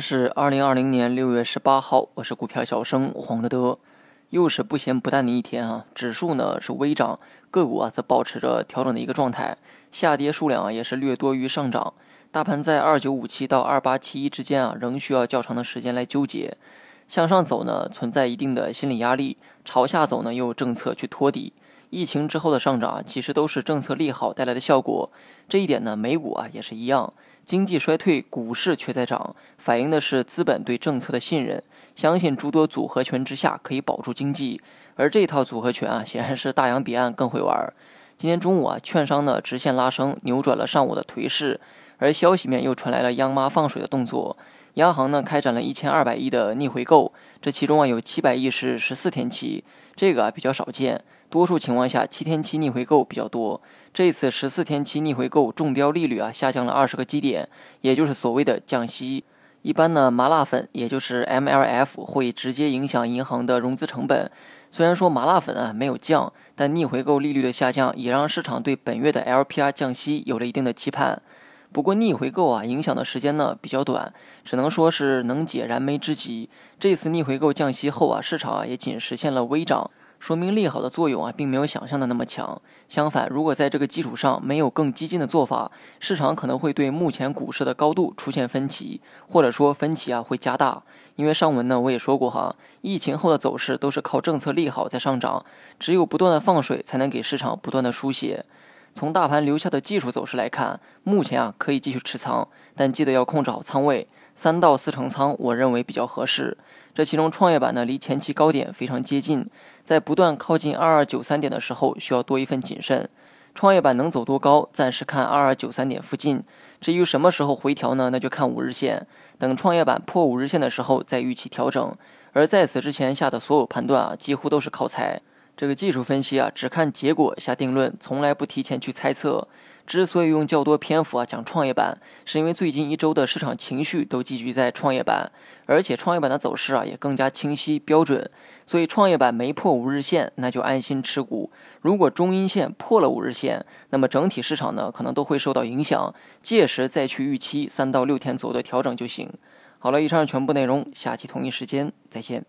是二零二零年六月十八号，我是股票小生黄德德，又是不咸不淡的一天啊！指数呢是微涨，个股啊则保持着调整的一个状态，下跌数量啊也是略多于上涨。大盘在二九五七到二八七一之间啊，仍需要较长的时间来纠结。向上走呢，存在一定的心理压力；朝下走呢，又政策去托底。疫情之后的上涨啊，其实都是政策利好带来的效果。这一点呢，美股啊也是一样。经济衰退，股市却在涨，反映的是资本对政策的信任，相信诸多组合拳之下可以保住经济。而这套组合拳啊，显然是大洋彼岸更会玩。今天中午啊，券商呢直线拉升，扭转了上午的颓势。而消息面又传来了央妈放水的动作，央行呢开展了一千二百亿的逆回购，这其中啊有七百亿是十四天期，这个啊比较少见。多数情况下，七天期逆回购比较多。这次十四天期逆回购中标利率啊下降了二十个基点，也就是所谓的降息。一般呢，麻辣粉也就是 MLF 会直接影响银行的融资成本。虽然说麻辣粉啊没有降，但逆回购利率的下降也让市场对本月的 LPR 降息有了一定的期盼。不过逆回购啊影响的时间呢比较短，只能说是能解燃眉之急。这次逆回购降息后啊，市场啊也仅实现了微涨。说明利好的作用啊，并没有想象的那么强。相反，如果在这个基础上没有更激进的做法，市场可能会对目前股市的高度出现分歧，或者说分歧啊会加大。因为上文呢我也说过哈，疫情后的走势都是靠政策利好在上涨，只有不断的放水，才能给市场不断的输血。从大盘留下的技术走势来看，目前啊可以继续持仓，但记得要控制好仓位，三到四成仓，我认为比较合适。这其中创业板呢离前期高点非常接近，在不断靠近二二九三点的时候，需要多一份谨慎。创业板能走多高，暂时看二二九三点附近。至于什么时候回调呢？那就看五日线，等创业板破五日线的时候再预期调整。而在此之前下的所有判断啊，几乎都是靠猜。这个技术分析啊，只看结果下定论，从来不提前去猜测。之所以用较多篇幅啊讲创业板，是因为最近一周的市场情绪都集聚在创业板，而且创业板的走势啊也更加清晰标准。所以创业板没破五日线，那就安心持股；如果中阴线破了五日线，那么整体市场呢可能都会受到影响，届时再去预期三到六天左右的调整就行。好了，以上全部内容，下期同一时间再见。